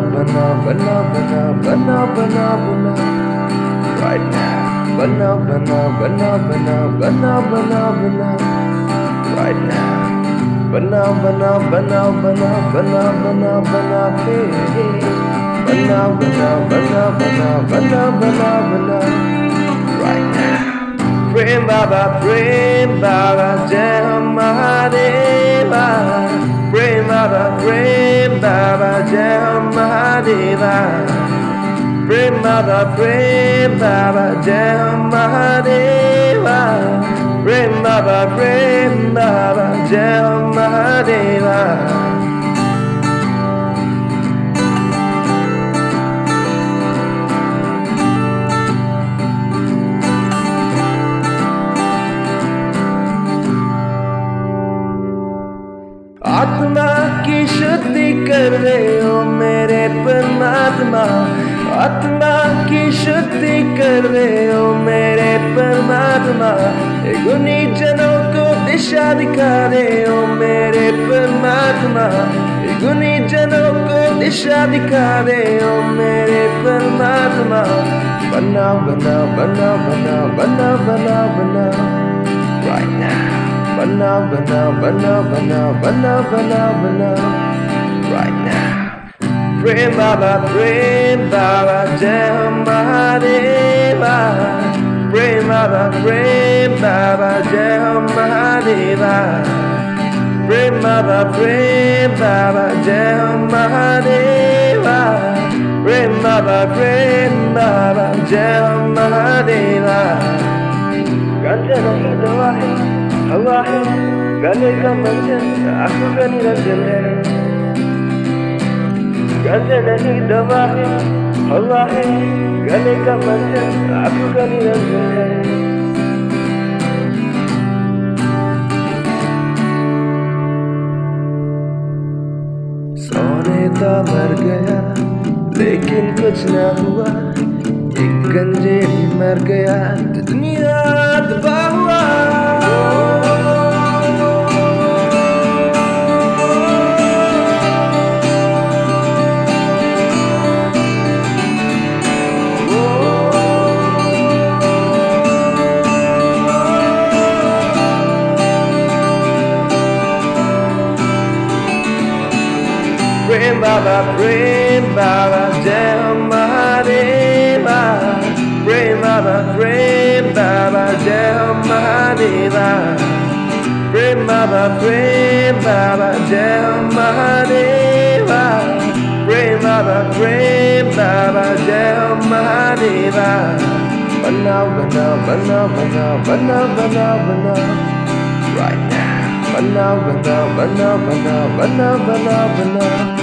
bana, bana, bana, bana, bana. Right now, bana, bana, bana, bana, bana, bana, bana. Right now, bana, bana, bana, bana, bana, bana, bana, hey, hey. Bana, bana, bana, bana, bana, bana, bana. Right now. Baba, Prem Baba, Jai Baba, Baba, Prima, Prem Baba, Prem Baba, Jai Mahadeva. Prem Baba, Prem Baba, Jai Mahadeva. कर रहे हो मेरे परमात्मा आत्मा की शुद्धि कर रहे हो मेरे परमात्मा गुनी जनों को दिशा दिखा रहे हो मेरे परमात्मा गुनी जनों को दिशा दिखा रहे हो मेरे परमात्मा बना बना बना बना बना बना बना Bana, bana, bana, bana, bana, bana, bana. right now. Pray, Baba, pray, Baba, down my deva. Pray, Baba, pray, Baba, down my deva. Pray, Baba, pray, Baba, down my deva. Pray, Baba, pray, Baba, down my deva. رنجن عيد واحد الله عيد قال لي كم رنجن أخو غني رنجن गंजन ही दवा है, हवा है, गले का मंजन आँखों का निरंजन है। सोने तो मर गया, लेकिन कुछ ना हुआ, एक गंजेड़ी मर गया। तो दुनिया तबाह Prem Baba, Prem Baba, Jai Mahadeva. Prem Baba, Prem Baba, Jai Mahadeva. Prem Baba, Prem Baba, Jai Mahadeva. Prem Baba, Prem Baba, Jai Mahadeva. Bana, bana, bana, bana, bana, bana, bana. Right now. Bana, bana, bana, bana, bana, bana, bana.